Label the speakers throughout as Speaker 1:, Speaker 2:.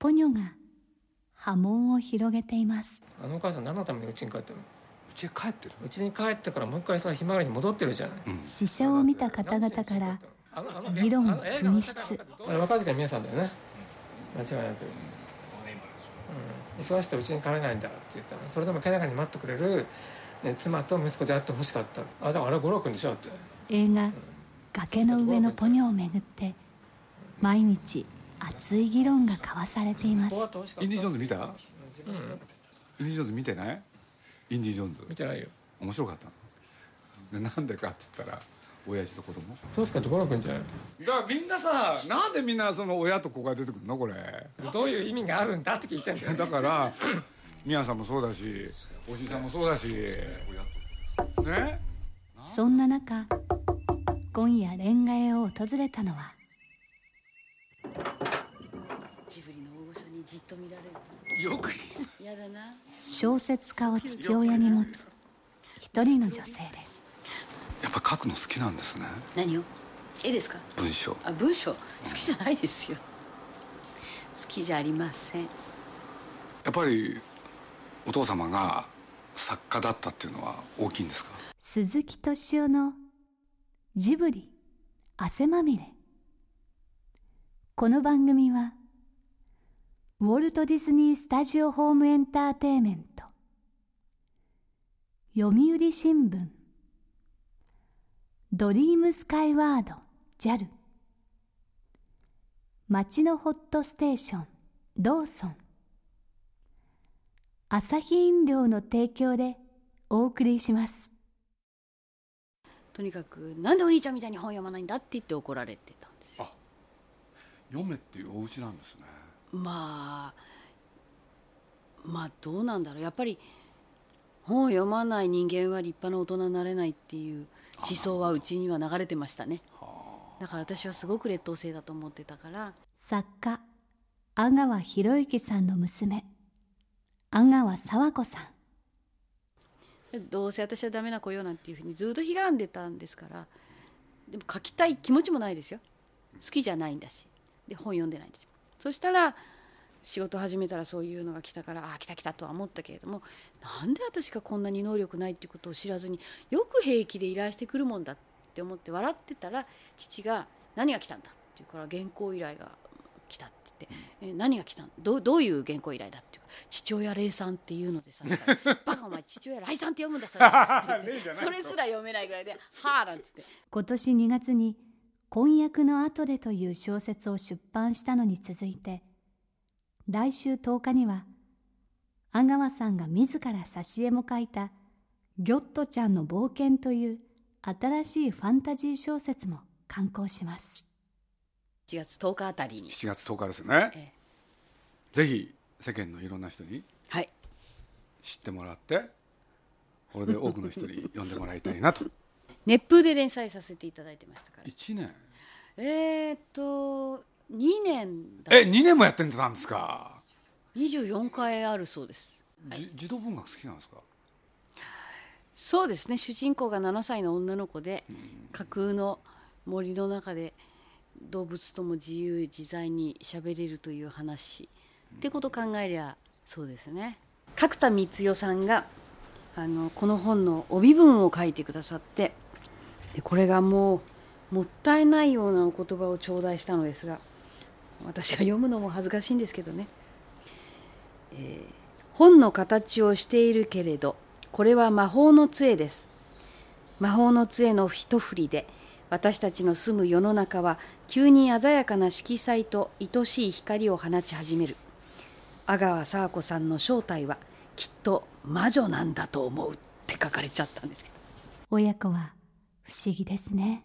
Speaker 1: ポニョが波紋を広げています。
Speaker 2: あのお母さん何のためにうちに帰ってるの？
Speaker 3: うちへ帰ってる。
Speaker 2: うちに帰ってからもう一回さひまわりに戻ってるじゃん、
Speaker 1: 死者を見た方々から議論噴出
Speaker 2: あれ若い時は皆さんだよね間違いなく、うん、忙しくてうちに帰れないんだって言ってたのそれでも気長に待ってくれる、ね、妻と息子であってほしかったあだからあれ五郎君でしょって
Speaker 1: 映画「崖の上のポニョ」をめぐって毎日熱い議論が交わされています。
Speaker 3: インディ・ジョーンズ見た、うん、インディ・ジョーンズ見てない？インディ・ジョーンズ。
Speaker 2: 見てないよ。
Speaker 3: 面白かったの？なんでかって言ったら親父と子供？
Speaker 2: そうすかと五郎君じゃない
Speaker 3: だからみんなさなんでみんなその親と子が出てくるの？これ。
Speaker 2: どういう意味があるんだって聞いてんだよ
Speaker 3: だから宮さんもそうだしおじいさんもそうだし。ね？
Speaker 1: そんな中今夜レンガ屋を訪れたのは
Speaker 4: ジブリの大御所にじっと見られる
Speaker 3: よく
Speaker 4: 嫌だな
Speaker 1: 小説家を父親に持つ。一人の女性です。
Speaker 3: やっぱ書くの好きなんですね。
Speaker 4: 何を？絵ですか？
Speaker 3: 文章。
Speaker 4: あ文章。好きじゃないですよ。好きじゃありません。
Speaker 3: やっぱりお父様が作家だったっていうのは大きいんですか？
Speaker 1: 鈴木敏夫のジブリ汗まみれ。この番組はウォルト・ディズニー・スタジオ・ホーム・エンターテイメント。読売新聞。ドリームスカイワード JAL 町のホットステーションローソン。アサヒ飲料の提供でお送りします。
Speaker 4: とにかくなんでお兄ちゃんみたいに本読まないんだって言って怒られてたんですよ。
Speaker 3: 読めっていうお家なんですね
Speaker 4: まあまあどうなんだろう。やっぱり本を読まない人間は立派な大人になれないっていう思想はうちには流れてましたね。だから私はすごく劣等生だと思ってたから。
Speaker 1: 作家阿川博之さんの娘阿川佐和子さん。
Speaker 4: どうせ私はダメな子よなんていうふうにずっと悲願んでたんですからでも書きたい気持ちもないですよ。好きじゃないんだし。で本読んでないんですよそしたら仕事始めたらそういうのが来たからああ来た来たとは思ったけれどもなんで私がこんなに能力ないっていうことを知らずによく平気で依頼してくるもんだって思って笑ってたら父が「何が来たんだ?」って言うから原稿依頼が来たって言って「え何が来たん？どどういう原稿依頼だ?」っていうか「父親霊さんっていうのでさ バカお前父親来さんって読むんだそれ それすら読めないぐらいで「はあ」なんつって
Speaker 1: 今年2月に「婚約の後で」という小説を出版したのに続いて来週10日には阿川さんが自ら挿絵も書いた「ギョットちゃんの冒険」という新しいファンタジー小説も刊行します。
Speaker 4: 7月10日あたりに。
Speaker 3: 7月10日ですね、
Speaker 4: ええ。
Speaker 3: ぜひ世間のいろんな人に
Speaker 4: はい。
Speaker 3: 知ってもらってこれで多くの人に読んでもらいたいなと
Speaker 4: 熱風で連載させていただいてましたから。
Speaker 3: 1年？
Speaker 4: えー、っと2年だ
Speaker 3: え2年もやってんたんですか、
Speaker 4: 24回あるそうです。
Speaker 3: じ児童文学好きなんですか？
Speaker 4: そうですね。主人公が7歳の女の子で架空の森の中で動物とも自由自在に喋れるという話。ってことを考えりゃそうですね。角田光代さんがあのこの本の帯文を書いてくださってでこれがもうもったいないようなお言葉を頂戴したのですが私が読むのも恥ずかしいんですけどね。本の形をしているけれどこれは魔法の杖です。魔法の杖の一振りで私たちの住む世の中は急に鮮やかな色彩と愛しい光を放ち始める。阿川佐和子さんの正体はきっと魔女なんだと思うって書かれちゃったんですけど。
Speaker 1: 親子は不思議ですね。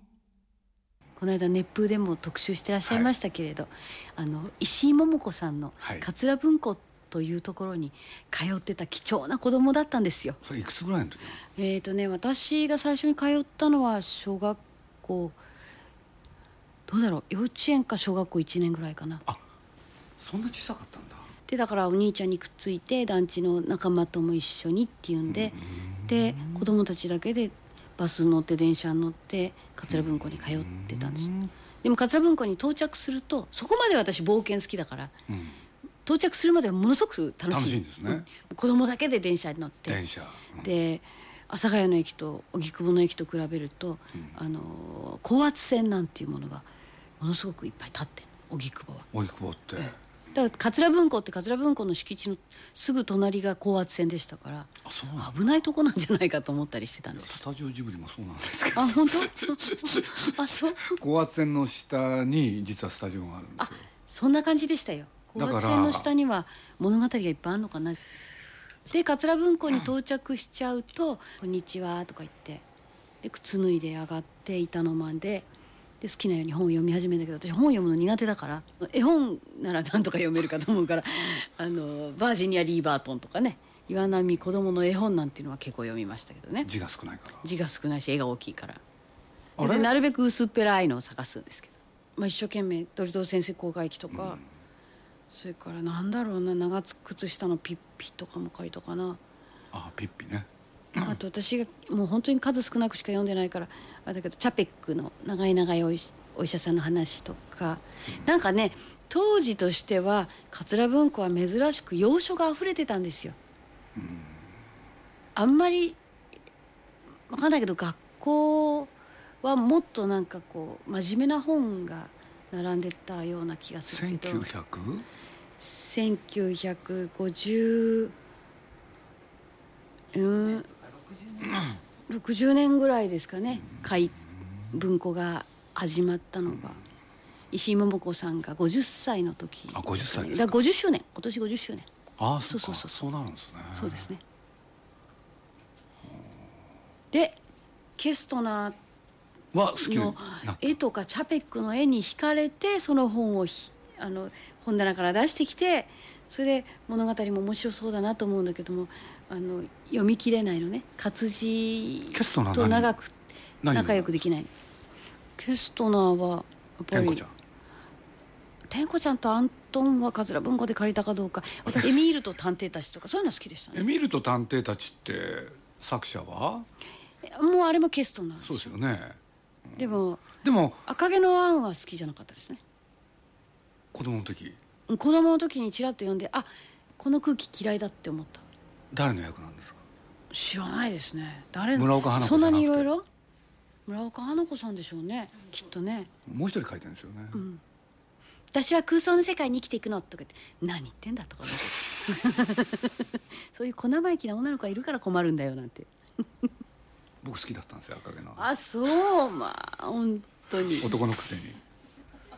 Speaker 4: この間熱風でも特集してらっしゃいましたけれど、あの石井桃子さんの
Speaker 3: はい。
Speaker 4: 桂文庫というところに通ってた貴重な子供だったんですよ。
Speaker 3: それいくつぐらいの時
Speaker 4: えーとね、私が最初に通ったのは小学校どうだろう幼稚園か小学校1年ぐらいかな。
Speaker 3: そんな小さかったんだ。
Speaker 4: でだからお兄ちゃんにくっついて団地の仲間とも一緒にっていうんでで子供たちだけでバス乗って電車に乗って桂文庫に通ってたんです。でも桂文庫に到着するとそこまで私冒険好きだから到着するまではものすごく楽しい。
Speaker 3: ですね。
Speaker 4: うん。子供だけで電車に乗って。
Speaker 3: 電車、うん。
Speaker 4: で阿佐ヶ谷の駅と荻窪の駅と比べると、あの高圧線なんていうものがものすごくいっぱい立ってる荻窪は。
Speaker 3: 荻窪って、
Speaker 4: だから桂文庫って桂文庫の敷地のすぐ隣が高圧線でしたから危ないとこなんじゃないかと思ったりしてたんです。よ
Speaker 3: スタジオジブリもそうなんですけど。
Speaker 4: あ本当あそう。
Speaker 3: 高圧線の下に実はスタジオがあるんですよ。
Speaker 4: そんな感じでしたよ。高圧線の下には物語がいっぱいあるのかな。で桂文庫に到着しちゃうと「こんにちは」とか言ってで靴脱いで上がって板の間でで好きなように本を読み始めたけど私本読むの苦手だから。絵本ならなんとか読めるかと思うから。あのバージニア・リー・バートンとかね岩波子供の絵本なんていうのは結構読みましたけどね。
Speaker 3: 字が少ないから。
Speaker 4: 字が少ないし絵が大きいから。でなるべく薄っぺらいのを探すんですけど、まあ、一生懸命鳥藤先生公開記とか、それからなんだろうな長靴下のピッピとかも書いたかな。
Speaker 3: あピッピね
Speaker 4: あと私がもう本当に数少なくしか読んでないからだけどチャペックの長い長いお医者さんの話とか、なんかね当時としては桂文庫は珍しく洋書が溢れてたんですよ。あんまりわかんないけど学校はもっとなんかこう真面目な本が並んでたような気がするけど
Speaker 3: 1900?
Speaker 4: 1950うん60年ぐらいですかね。開文庫が始まったのが。石井桃子さんが50歳の時。
Speaker 3: あ50歳ですか。
Speaker 4: だから50周年。今年50周年。
Speaker 3: ああそうか
Speaker 4: そうそう。
Speaker 3: そうなるんですね。
Speaker 4: そうですね。でケストナー
Speaker 3: は好きに
Speaker 4: の絵とかチャペックの絵に惹かれてその本をひあの本棚から出してきてそれで物語も面白そうだなと思うんだけどもあの読み切れないのね。活字と
Speaker 3: 何？
Speaker 4: 長く
Speaker 3: 何
Speaker 4: 仲良くできない。ケストナーはやっぱり
Speaker 3: 天子ちゃん。
Speaker 4: 天子ちゃんとアントンは桂文庫で借りたかどうか。エミールと探偵たちとかそういうの好きでしたね。
Speaker 3: エミールと探偵たちって作者は？
Speaker 4: もうあれもケストナー
Speaker 3: そうですよね。
Speaker 4: でも
Speaker 3: でも
Speaker 4: 赤毛のアンは好きじゃなかったですね。
Speaker 3: 子供の時
Speaker 4: 子供の時にちらっと読んであこの空気嫌いだって思った。
Speaker 3: 誰の役なんですか？
Speaker 4: 知らないですね。誰の？
Speaker 3: 村岡花子
Speaker 4: そんなにいろいろ？村岡花子さんでしょうね。きっとね。
Speaker 3: もう一人書いてるんですよね、
Speaker 4: 私は空想の世界に生きていくのとか言って何言ってんだとか そういう小生意気な女の子がいるから困るんだよなんて。
Speaker 3: 僕好きだったんですよ赤毛の。
Speaker 4: あそう。まあ本当に。
Speaker 3: 男のくせに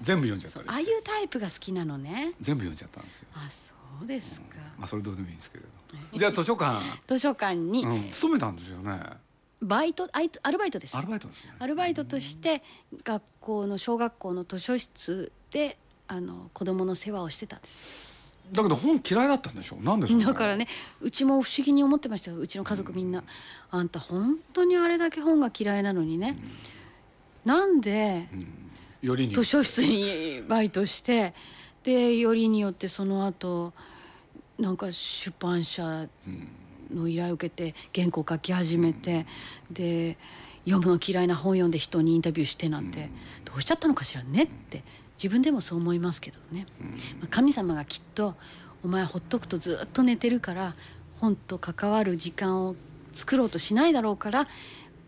Speaker 3: 全部読んじゃったり
Speaker 4: ああいうタイプが好きなのね。
Speaker 3: 全部読んじゃったんですよ。
Speaker 4: あそうですか、
Speaker 3: まあそれどうでもいいんですけれど。じゃあ図書館、
Speaker 4: 図書館に。
Speaker 3: うん、勤めたんですよね。
Speaker 4: バイトアルバイトです。
Speaker 3: アルバイトですね。
Speaker 4: アルバイトとして学校の小学校の図書室であの子供の世話をしてたんです。
Speaker 3: だけど本嫌いだったんでしょなんでしょう
Speaker 4: だからねうちも不思議に思ってましたよ。うちの家族みんな、あんた本当にあれだけ本が嫌いなのにね、なんで
Speaker 3: よりに
Speaker 4: 図書室にバイトしてでよりによってその後なんか出版社の依頼を受けて原稿書き始めて、で読むの嫌いな本読んで人にインタビューしてなんて、どうしちゃったのかしらねって自分でもそう思いますけどね、まあ神様がきっとお前ほっとくとずっと寝てるから本と関わる時間を作ろうとしないだろうから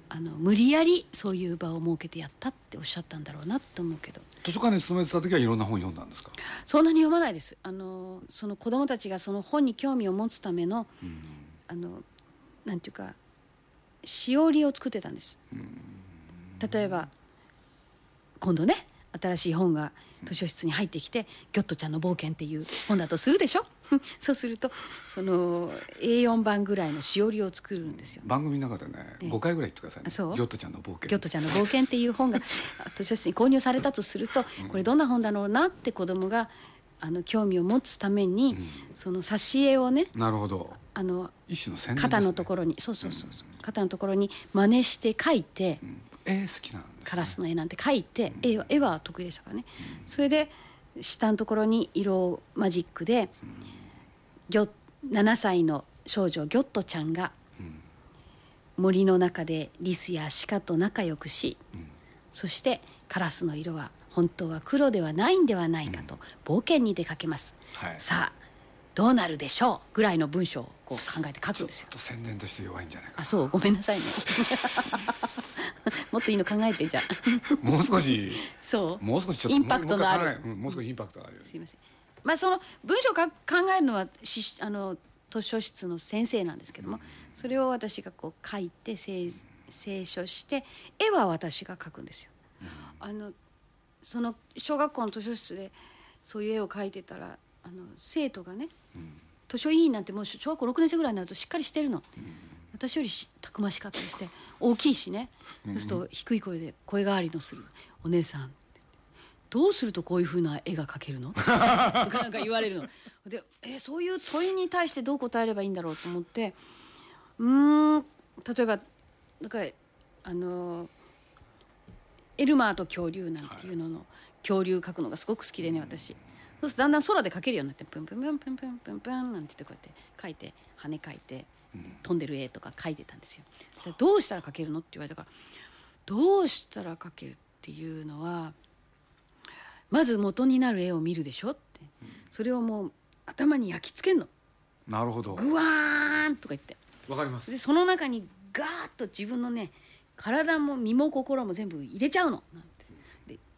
Speaker 4: あの無理やりそういう場を設けてやったっておっしゃったんだろうなと思うけど。
Speaker 3: 図書館に勤めてた時はいろんな本読んだんですか？
Speaker 4: そんなに読まないです。あのその子供たちがその本に興味を持つための、あのなんていうかしおりを作ってたんです、例えば今度ね新しい本が図書室に入ってきて「ギョットちゃんの冒険」っていう本だとするでしょ？そうするとその A4 版ぐらいのしおりを作るんですよ。
Speaker 3: 番組の中でね、
Speaker 4: ええ。
Speaker 3: 5回ぐらい言ってくださいね。
Speaker 4: そう。
Speaker 3: ギョットちゃんの冒険。
Speaker 4: ギョットちゃんの冒険っていう本が図書室に購入されたとすると これどんな本だろうなって子供があの興味を持つために、その挿絵をね
Speaker 3: なるほど。
Speaker 4: あの
Speaker 3: 一種の宣伝ね、
Speaker 4: 肩のところにそうそうそうそう肩のところに真似して描いて、
Speaker 3: うん。絵好きなんです、ね、
Speaker 4: カラスの絵なんて描いて、絵は絵は得意でしたからね、それで下のところに色マジックで、ギョ7歳の少女ギョットちゃんが森の中でリスやシカと仲良くし、そしてカラスの色は本当は黒ではないんではないかと冒険に出かけます、
Speaker 3: はい。
Speaker 4: さあどうなるでしょう？ぐらいの文章をこう考えて書くんですよ。
Speaker 3: ちょっと宣伝として弱いんじゃないか
Speaker 4: あそうごめんなさいね。もっといいの考えてじゃあ。
Speaker 3: もう少し
Speaker 4: そう。
Speaker 3: もう少しちょっと
Speaker 4: インパクトのある。
Speaker 3: もう少しインパクトのあるように。
Speaker 4: すいません。まあその文章をか考えるのはしあの図書室の先生なんですけども、それを私がこう書いて清清書して絵は私が描くんですよ。あのその小学校の図書室でそういう絵を描いてたらあの生徒がね、図書委員なんてもう小学校6年生ぐらいになるとしっかりしてるの、私よりしたくましかったりして大きいしね、そうすると低い声で声変わりのする「お姉さん」どうするとこういうふうな絵が描けるの?」とかなんか言われるの。でえそういう問いに対してどう答えればいいんだろうと思ってうーん例えばなんかあのエルマーと恐竜なんていうのの、恐竜描くのがすごく好きでね私。そうするとだんだん空で描けるようになってプンプンプンプンプンプンプンなんて言ってこうやって描いて羽描いて飛んでる絵とか描いてたんですよ。そどうしたら描けるのって言われたからどうしたら描けるっていうのはまず元になる絵を見るでしょってそれをもう頭に焼き付けんの
Speaker 3: なるほど
Speaker 4: グワーンとか言って
Speaker 3: わかります
Speaker 4: でその中にガーッと自分のね体も身も心も全部入れちゃうの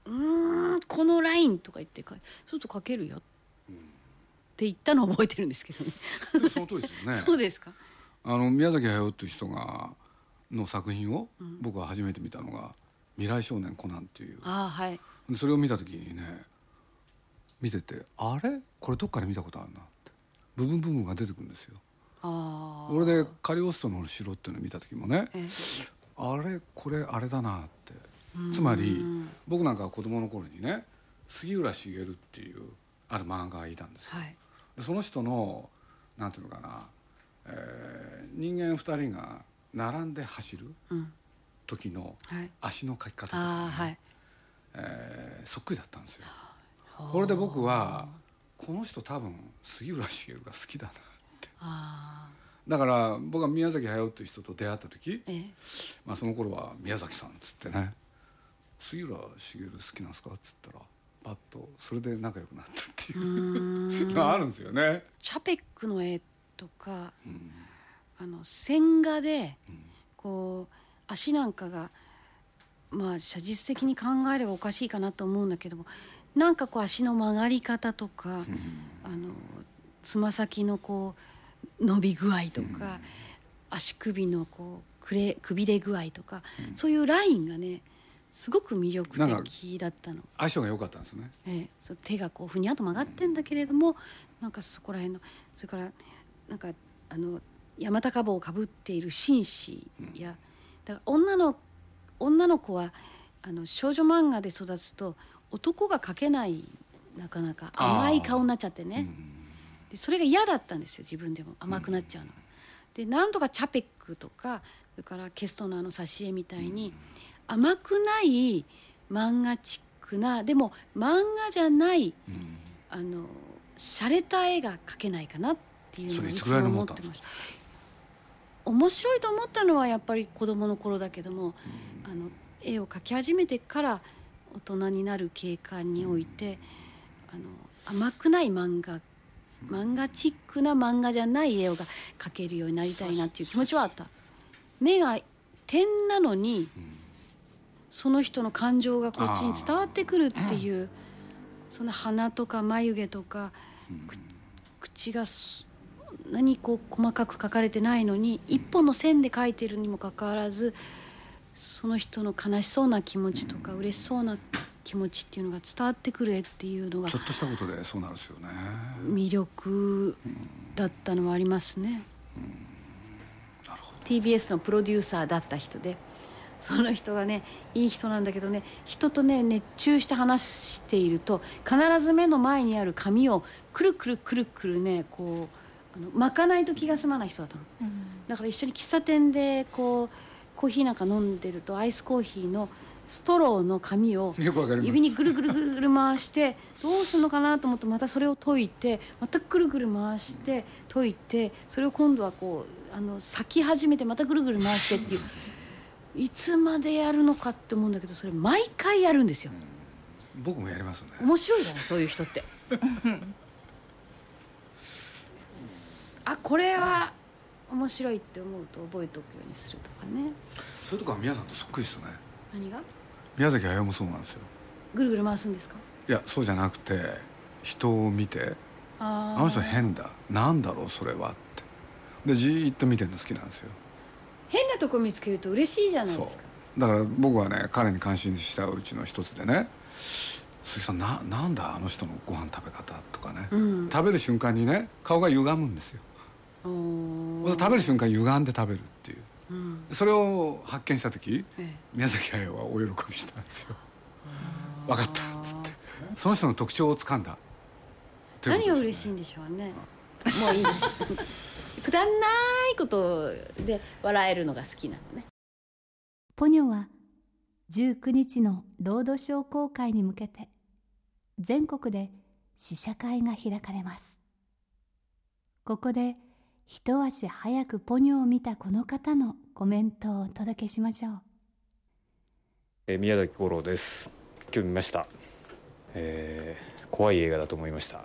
Speaker 4: うーんこのラインとか言ってかそうすると描けるよ。って言ったのを覚えてるんですけどね。
Speaker 3: その通りですよね。
Speaker 4: そうですか。
Speaker 3: あの宮崎駿っていう人がの作品を僕は初めて見たのが「未来少年コナン」っていう。
Speaker 4: ああはい。
Speaker 3: でそれを見た時にね見ててあれ？これどっかで見たことあるなって。部分部分が出てくるんですよ。
Speaker 4: ああ
Speaker 3: 俺でカリオストロの城っていうのを見た時もね
Speaker 4: え
Speaker 3: あれ？これあれだなって。つまり僕なんか子供の頃にね杉浦茂っていうある漫画がいたんですよ。
Speaker 4: はい。
Speaker 3: でその人のなんていうのかな、えー人間2人が並んで走る
Speaker 4: うん。
Speaker 3: 時の
Speaker 4: はい。
Speaker 3: 足の描き方とかね、
Speaker 4: はい。
Speaker 3: えーそっくりだったんですよ。これで僕はこの人多分杉浦茂が好きだなって。だから僕は宮崎駿っていう人と出会った時、
Speaker 4: ええ。
Speaker 3: まあ、その頃は宮崎さんっつってね「杉浦茂好きなんですか?」っつったらパッとそれで仲良くなったっていう。のが あるんですよね。
Speaker 4: チャペックの絵とか、あの線画でこう足なんかがまあ写実的に考えればおかしいかなと思うんだけどもなんかこう足の曲がり方とか、あのつま先のこう伸び具合とか、足首のこうくれくびれ具合とか、そういうラインがねすごく魅力的だったの。
Speaker 3: 相性が良かったんですね。
Speaker 4: ええ、そう手がこうふにゃっと曲がってんだけれども、なんかそこら辺のそれからなんかあの山高帽をかぶっている紳士や、だから女の女の子はあの少女漫画で育つと男が描けないなかなか甘い顔になっちゃってね、でそれが嫌だったんですよ自分でも。甘くなっちゃうの。が。でなんとかチャペックとかそれからケストナーの挿絵みたいに甘くない漫画チックなでも漫画じゃないあの洒落た絵が描けないかなっていうのをいつも
Speaker 3: 思
Speaker 4: 思
Speaker 3: っ
Speaker 4: てました面白いと思ったのはやっぱり子供の頃だけども、あの絵を描き始めてから大人になる経過において、あの甘くない漫画漫画チックな漫画じゃない絵をが描けるようになりたいなっていう気持ちはあった。目が点なのに、その人の感情がこっちに伝わってくるっていうその鼻とか眉毛とか、く口がそんなにこう細かく描かれてないのに一本の線で描いてるにもかかわらずその人の悲しそうな気持ちとか嬉しそうな気持ちっていうのが伝わってくる絵っていうのが
Speaker 3: ちょっとしたことでそうなるんですよね。
Speaker 4: 魅力だったのはありますね。
Speaker 3: なるほ
Speaker 4: TBS のプロデューサーだった人でその人がねいい人なんだけどね人とね熱中して話していると必ず目の前にある紙をくるくるくるくるねこうあの巻かないと気が済まない人だったの、だから一緒に喫茶店でこうコーヒーなんか飲んでるとアイスコーヒーのストローの紙を指にぐるぐるぐるぐる回してどうするのかなと思ってまたそれを解いてまたぐるぐる回して解いてそれを今度はこうあの咲き始めてまたぐるぐる回してっていういつまでやるのかって思うんだけどそれ毎回やるんですよ。
Speaker 3: 僕もやりますよね。
Speaker 4: 面白いじゃないそういう人って。これは面白いって思うと覚えておくようにするとかね。
Speaker 3: そういうとこは宮さんとそっくりですよね。
Speaker 4: 何が？
Speaker 3: 宮崎駿もそうなんですよ。
Speaker 4: ぐるぐる回すんですか？
Speaker 3: いやそうじゃなくて人を見て
Speaker 4: あ
Speaker 3: あの人変だ。なんだろうそれはって。でじーっと見てるの好きなんですよ
Speaker 4: 変なとこ見つけると嬉しいじゃないですか。
Speaker 3: だから僕はね彼に感心したうちの一つでね「鈴木さんななんだあの人のご飯食べ方」とかね、
Speaker 4: うん。
Speaker 3: 食べる瞬間にね顔が歪むんですよ。食べる瞬間歪んで食べるっていう。
Speaker 4: うん。
Speaker 3: それを発見した時
Speaker 4: え
Speaker 3: 宮崎駿はお喜びしたんですよ。分かったっつって。その人の特徴をつかんだ。
Speaker 4: え何が嬉しい
Speaker 3: い
Speaker 4: んでしょうね。もういいです くだんないことで笑えるのが好きなのね。
Speaker 1: ポニョは19日のロードショー公開に向けて全国で試写会が開かれます。ここで一足早くポニョを見たこの方のコメントをお届けしましょう。
Speaker 5: えー宮崎五郎です。今日見ました、えー怖い映画だと思いました。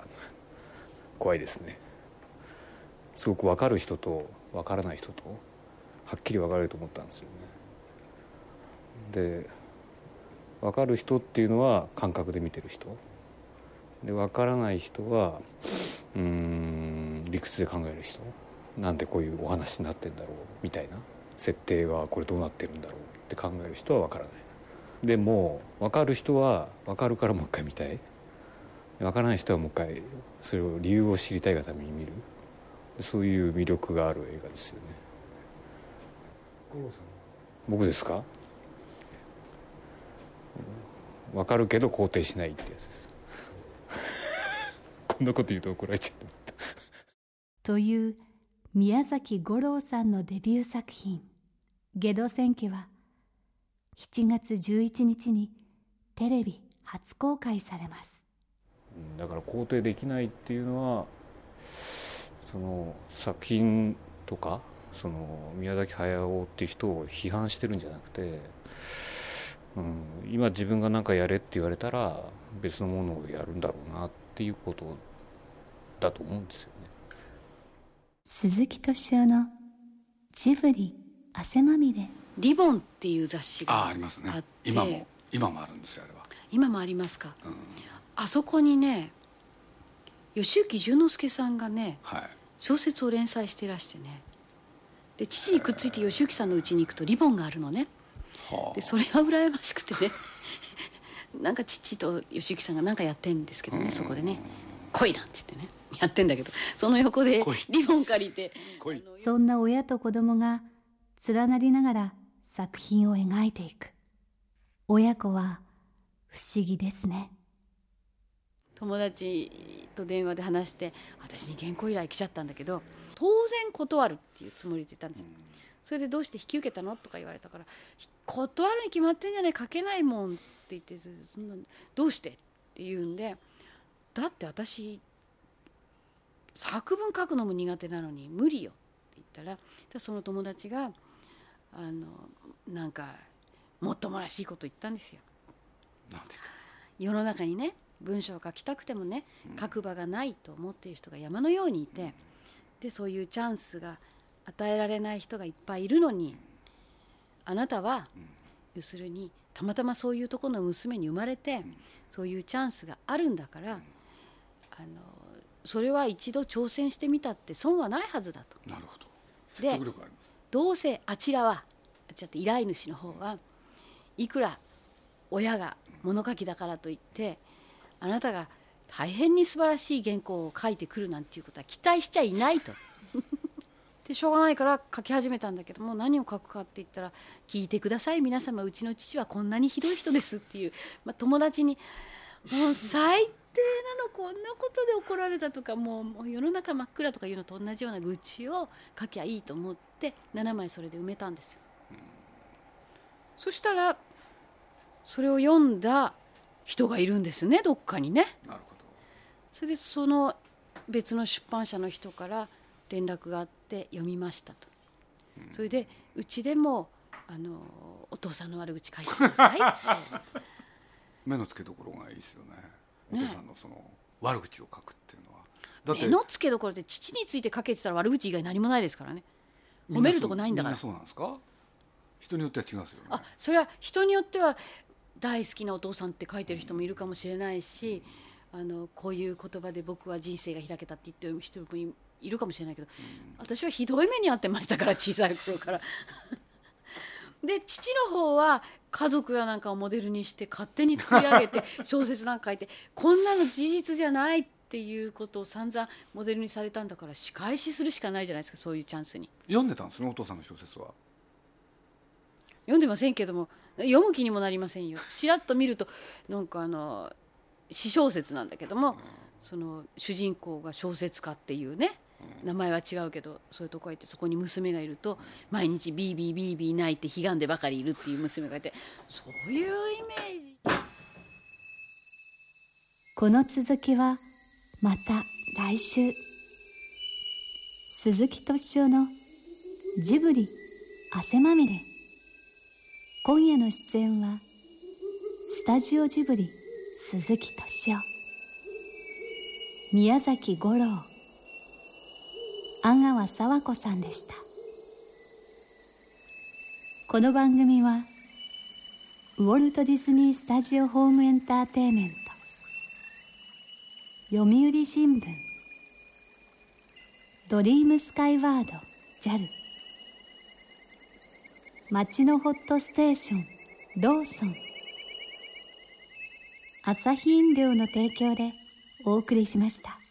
Speaker 5: 怖いですねすごく分かる人と分からない人とはっきり分かれると思ったんですよね。で分かる人っていうのは感覚で見てる人。で分からない人はうん理屈で考える人。なんでこういうお話になってんだろうみたいな。設定はこれどうなってるんだろうって考える人は分からない。でも分かる人は分かるからもう一回見たい。分からない人はもう一回それを理由を知りたいがために見る。そういう魅力がある映画ですよね。僕ですか？分かるけど肯定しないってやつです。こんなこと言うと怒られちゃう
Speaker 1: という宮崎五郎さんのデビュー作品「ゲド戦記」は7月11日にテレビ初公開されます。
Speaker 5: うん。だから肯定できないっていうのはその作品とかその宮崎駿っていう人を批判してるんじゃなくて、うん、今自分が何かやれって言われたら別のものをやるんだろうなっていうことだと思うんですよね。
Speaker 1: 鈴木敏夫のジブリ汗まみれ「
Speaker 4: リボン」っていう雑誌が
Speaker 3: ああありますね。今も今もあるんですよあれは。
Speaker 4: 今もありますか、あそこにね吉行淳之介さんがね
Speaker 3: はい。
Speaker 4: 小説を連載してらしてね。で父にくっついて吉行さんの家に行くとリボンがあるのね。
Speaker 3: は
Speaker 4: でそれが羨ましくてね。なんか父と吉行さんが何かやってんですけどねそこでね「来い!」なんて言ってね。やってんだけど。その横でリボン借りて
Speaker 1: そんな親と子供が連なりながら作品を描いていく。親子は不思議ですね。
Speaker 4: 友達と電話で話して私に原稿依頼来ちゃったんだけど当然断るっていうつもりで言ったんですよ、それでどうして引き受けたのとか言われたからひ断るに決まってんじゃない書けないもんって言ってそんなどうしてって言うんでだって私作文書くのも苦手なのに無理よって言ったらでその友達があのなんかもっともらしいこと言ったんですよ。世の中にね文章を書きたくてもね書く場がないと思っている人が山のようにいてでそういうチャンスが与えられない人がいっぱいいるのにあなたは要するにたまたまそういうところの娘に生まれてそういうチャンスがあるんだからあのそれは一度挑戦してみたって損はないはずだと。
Speaker 3: なるほど。説得力あります。
Speaker 4: どうせあちらはあちらって依頼主の方はいくら親が物書きだからといってあなたが大変に素晴らしい原稿を書いてくるなんていうことは期待しちゃいないと。でしょうがないから書き始めたんだけども何を書くかって言ったら「聞いてください皆様うちの父はこんなにひどい人です」っていう、まあ、友達に「もう最低なのこんなことで怒られた」とかもうもう世の中真っ暗とかいうのと同じような愚痴を書きゃいいと思って7枚それで埋めたんですよ。そしたらそれを読んだ人がいるんですねどっかにね。
Speaker 3: なるほど。
Speaker 4: それでその別の出版社の人から連絡があって読みましたと、それでうちでもあのお父さんの悪口書いてくださいって。
Speaker 3: 目の付けどころがいいですよね。お父さんのその悪口を書くっていうのは。だって。
Speaker 4: 目の付けどころで父についてかけてたら悪口以外何もないですからね。褒めるとこないんだから。
Speaker 3: みそうなんですか？人によっては違うんですよね。
Speaker 4: あそれは人によっては大好きなお父さんって書いてる人もいるかもしれないしあのこういう言葉で僕は人生が開けたって言ってる人もいいるかもしれないけど、私はひどい目に遭ってましたから小さい頃から。で父の方は家族やなんかをモデルにして勝手に作り上げて 小説なんか書いてこんなの事実じゃないっていうことを散々モデルにされたんだから仕返しするしかないじゃないですかそういうチャンスに。
Speaker 3: 読んでたんですねお父さんの小説は
Speaker 4: 読んでませんけども読む気にもなりませんよ。ちらっと見るとなんかあの詩小説なんだけども、その主人公が小説家っていうね名前は違うけどそういうとこがいてそこに娘がいると毎日ビービービービー泣いて悲願でばかりいるっていう娘がいてそういうイメージ。
Speaker 1: この続きはまた来週。鈴木敏夫のジブリ汗まみれ。今夜の出演はスタジオジブリ鈴木敏夫宮崎五郎阿川佐和子さんでした。この番組はウォルト・ディズニー・スタジオ・ホーム・エンターテイメント読売新聞ドリームスカイワード JAL 町のホットステーションローソン朝日飲料の提供でお送りしました。